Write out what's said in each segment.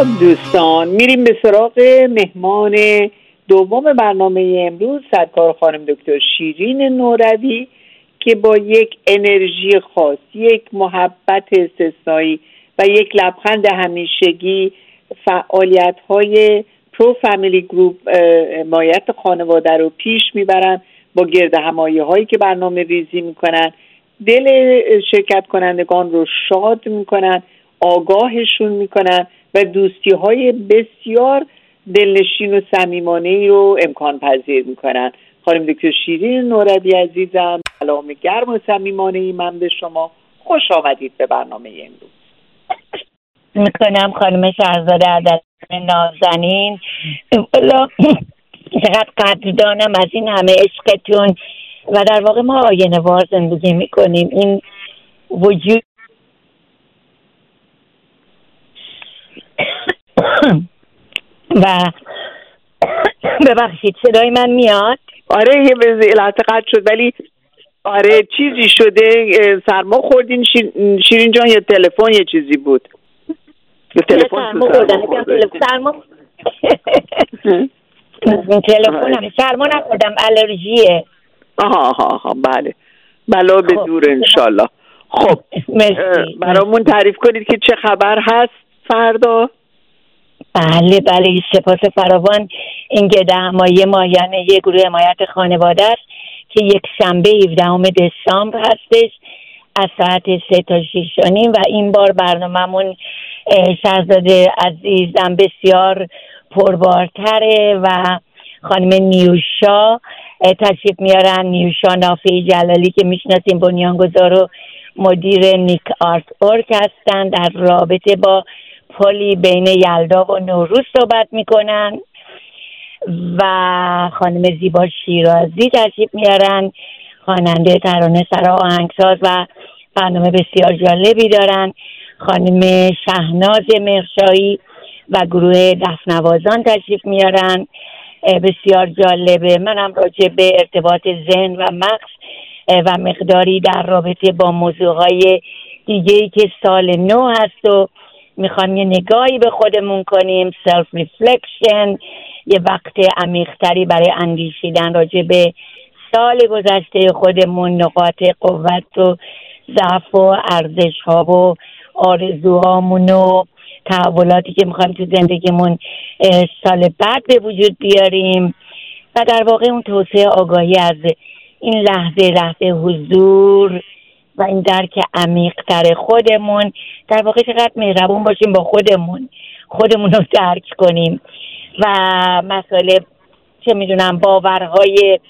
خب دوستان میریم به سراغ مهمان دوم برنامه امروز سرکار خانم دکتر شیرین نوروی که با یک انرژی خاص یک محبت استثنایی و یک لبخند همیشگی فعالیت های Pro Family Group حمایت خانواده رو پیش می‌برن با گرد همایی هایی که برنامه ریزی می‌کنن. دل شرکت کنندگان رو شاد می‌کنن آگاهشون می‌کنن. و دوستی های بسیار دلنشین و صمیمانه ای رو امکان پذیر می‌کنن. خانم دکتر شیرین نوردی عزیزم سلام گرم و صمیمانه ای من به شما. خوش آمدید به برنامه امروز. می‌کنم خانم شهرزاده عدد نازنین. چقدر قدردانم از این همه عشقتون. و در واقع ما آینه وار زندگی می‌کنیم. این وجود و ببخشید صدای من میاد؟ آره یه لحظه قطع شد ولی آره چیزی شده سرما خوردین شیرین جان یا تلفن یه چیزی بود؟ تلفن سرما تلفن هم سرما نخوردم الرژیه. آها آها آها بله. بلا به خب. دور انشالله. خب برامون تعریف کنید که چه خبر هست فردا؟ بله بله سپاس فراوان. این گده همایی ماهیانه یه گروه حمایت خانواده است که یک شنبه 17 دسامبر هستش از ساعت سه تا شیش و این بار برنامهمون شهزاده عزیزم بسیار پربارتره و خانم نیوشا تشریف میارن. نیوشا نافی جلالی که می‌شناسیم بنیانگذار و مدیر نیک آرت اورک هستن در رابطه با پلی بین یلدا و نوروز صحبت می‌کنن و خانم زیبا شیرازی تشریف میارن خواننده ترانه سرا آهنگساز و برنامه بسیار جالبی دارن. خانم شهناز مرشایی و گروه دفنوازان تشریف میارن بسیار جالبه. منم راجع به ارتباط ذهن و مغز و مقداری در رابطه با موضوع های دیگه که سال نو هست و می‌خوام یه نگاهی به خودمون کنیم self reflection یه وقت عمیقتری برای اندیشیدن راجع به سال گذشته خودمون نقاط قوت و ضعف و ارزش ها و آرزوهامون و تحولاتی که می‌خوایم تو زندگیمون سال بعد به وجود بیاریم. و در واقع اون توسعه آگاهی از این لحظه لحظه حضور و این درک عمیق تر خودمون در واقع چقدر مهربون باشیم با خودمون خودمون رو درک کنیم. و مسئله چه می‌دونم باورهای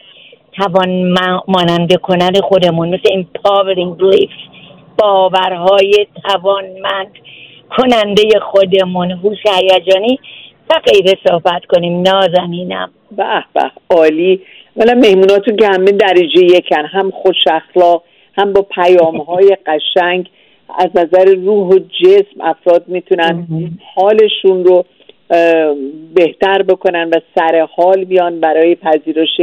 توان ماننده کنن خودمون مثل empowering beliefs باورهای توانمند کننده خودمون. هوش هیجانی و غیره صحبت کنیم. نازنینم. به به عالی. ولی مهموناتون که همه درجه یکن. هم خوش اخلاق هم با پیام های قشنگ از نظر روح و جسم افراد می‌تونن حالشون رو بهتر بکنن و سر حال بیان برای پذیرش.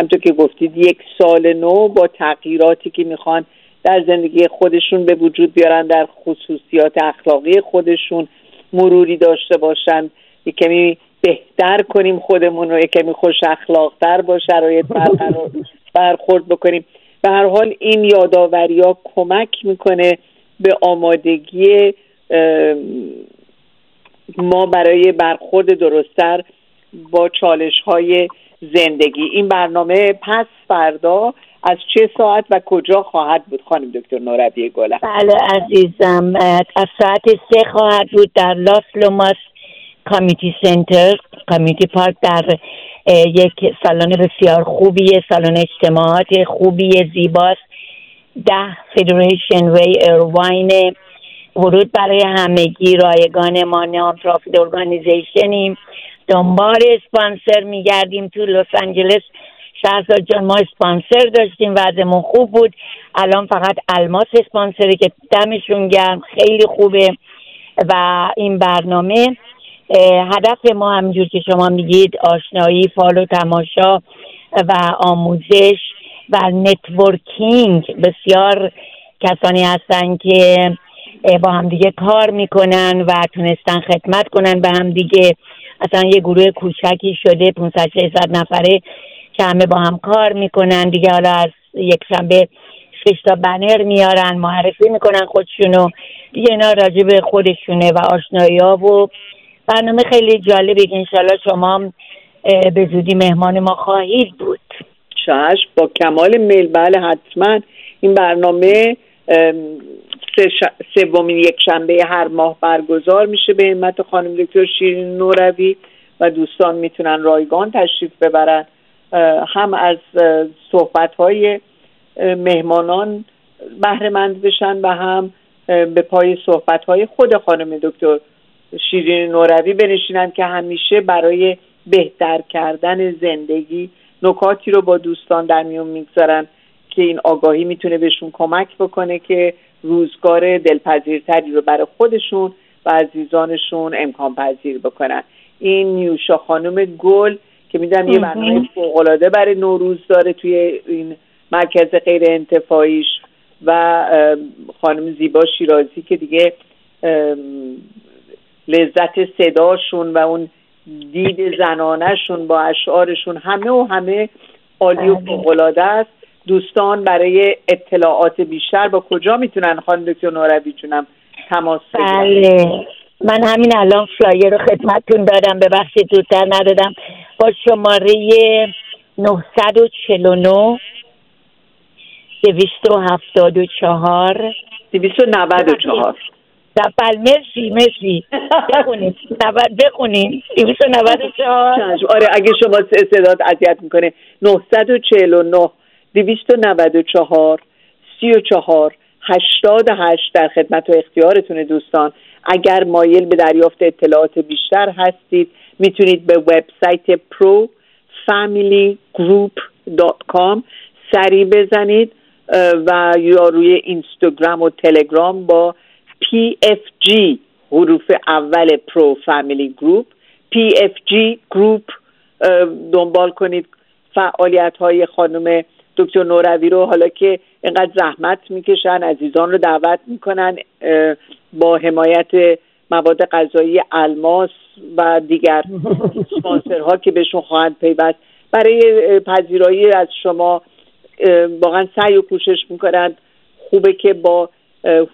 همطور که گفتید یک سال نو با تغییراتی که می‌خوان در زندگی خودشون به وجود بیارن در خصوصیات اخلاقی خودشون مروری داشته باشن. یک کمی بهتر کنیم خودمون رو یک کمی خوش اخلاقتر با شرایط برخورد بکنیم. به هر حال این یادآوری ها کمک می‌کنه به آمادگی ما برای برخورد درستتر با چالش های زندگی. این برنامه پس فردا از چه ساعت و کجا خواهد بود؟ خانم دکتر نوربی گله بله عزیزم از ساعت سه خواهد بود در لاس لوماس کامیتی سنتر. کامیتی پارک در یک سالن بسیار خوبیه سالن اجتماعات خوبی زیباست. ده Federation Way Irvine ورود برای همگی رایگان ما nonprofit organization یم دنبال اسپانسر میگردیم تو لس آنجلس شهرزاد جان ما اسپانسر داشتیم وضعمون خوب بود. الان فقط الماس اسپانسره که دمشون گرم خیلی خوبه. و این برنامه هدف ما همینجور که شما میگید آشنایی فال و تماشا و آموزش و networking بسیار کسانی هستن که با هم دیگه کار می‌کنن و تونستن خدمت کنن به هم دیگه اصلا یه گروه کوچکی شده 500 600 نفره که همه با هم کار می‌کنن. دیگه حالا از یک شنبه شش تا بنر میارن معرفی می‌کنن خودشونو. دیگه اینا راجع به خودشونه و آشنایی ها و برنامه خیلی جالبه که انشالله شما به زودی مهمان ما خواهید بود. چشم با کمال میل. بله حتما. این برنامه سومین یک شنبه هر ماه برگزار میشه به همت خانم دکتر شیرین نوروی و دوستان می‌تونن رایگان تشریف ببرن. هم از صحبت های مهمانان بهرهمند بشن و هم به پای صحبت های خود خانم دکتر شیرین نوروی بنشینن که همیشه برای بهتر کردن زندگی نکاتی رو با دوستان در میون می‌گذارن که این آگاهی می‌تونه بهشون کمک بکنه که روزگار دلپذیرتری رو برای خودشون و عزیزانشون امکان پذیر بکنن. این نیوشا خانم گل که می‌دونم یه برنامه فوقالعاده برای نوروز داره توی این مرکز غیر انتفاعیش و خانم زیبا شیرازی که دیگه لذت صداشون و اون دید زنانهشون با اشعارشون همه و همه عالی و فوقالعاده است. دوستان برای اطلاعات بیشتر با کجا می‌تونن خانم دکتر نوروی جونم تماس بگیرن؟ بله. من همین الان فلایر رو خدمتتون دادم ببخشید زودتر ندادم. با شماره 949 274 294 سفر مرسی مرسی. بخونیم بخونیم 294 آره اگه شما صدات اذیت می‌کنه 949 294 34 88 در خدمت و اختیارتون دوستان. اگر مایل به دریافت اطلاعات بیشتر هستید می‌تونید به وبسایت pro familygroup.com سری بزنید و یا روی اینستاگرام و تلگرام با PFG حروف اول Pro Family Group PFG Group دنبال کنید فعالیت های خانم دکتر نوروی رو. حالا که اینقدر زحمت می‌کشن عزیزان رو دعوت می‌کنن با حمایت مواد غذایی الماس و دیگر سپانسرها که بهشون خواهند پیوست. برای پذیرایی از شما واقعا سعی و کوشش می‌کنند. خوبه که با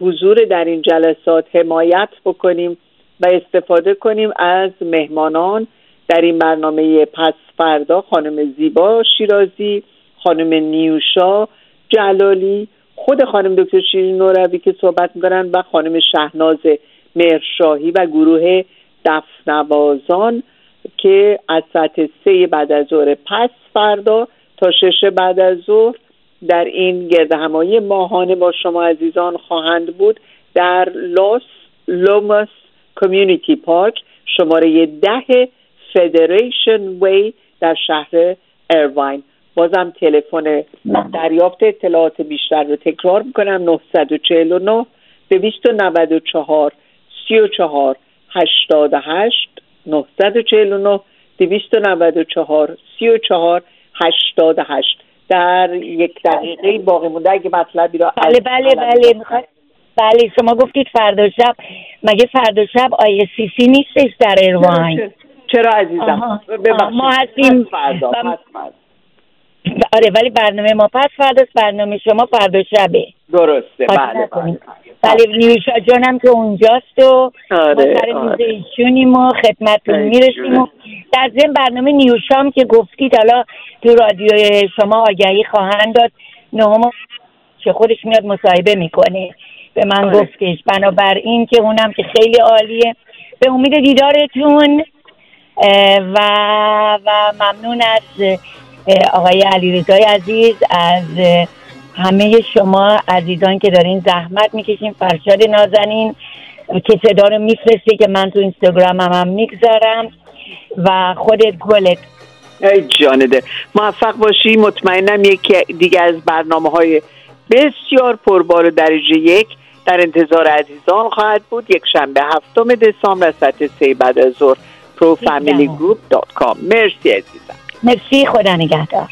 حضور در این جلسات حمایت بکنیم و استفاده کنیم از مهمانان در این برنامه پس فردا خانم زیبا شیرازی خانم نیوشا جلالی خود خانم دکتر شیرین نوروی که صحبت می‌کنن و خانم شهناز مرشاهی و گروه دفنوازان که از ساعت سه بعد از ظهر پس فردا تا شش بعد از ظهر در این گرد همایی ماهانه با شما عزیزان خواهند بود در لاس لوماس کمیونیتی پارک شماره ده فدریشن وی در شهر ارواین بازم تلفن دریافت اطلاعات بیشتر رو تکرار می‌کنم. 949 294 34 88 949 294 34 88 در یک دقیقه باقی مونده. اگه مطلبی را بله بله بله بله شما گفتید فردا شب. مگه فردا شب آی سی سی نیستش در ایرواین چرا عزیزم؟ ما هستیم. آره ولی برنامه ما پس فردا برنامه شما فردا شبه. درسته. بله. بله نیوشا جانم که اونجاست و آره، ما سر آره. ایشونیم و خدمتتون می‌رسیم و در ضمن برنامه نیوشام که گفتید حالا تو رادیو شما آگهی خواهند داد نهم که خودش میاد مصاحبه می‌کنه به من آره. گفتش بنابراین که اونم که خیلی عالیه به امید دیدارتون و و ممنون از آقای علیرضای عزیز از همه شما عزیزان که دارین زحمت می‌کشین فرشاد نازنین که صدا رو میفرستی که من تو اینستاگرام هم, هم می‌گذارم و خودت گلت. ای جانده موفق باشی. مطمئنم یکی دیگه از برنامه های بسیار پربار درجه یک در انتظار عزیزان خواهد بود. یک شنبه هفتم دسامبر ساعت سه بعد از ظهر profamilyGroup.com مرسی عزیزم. مرسی خدا نگهدار.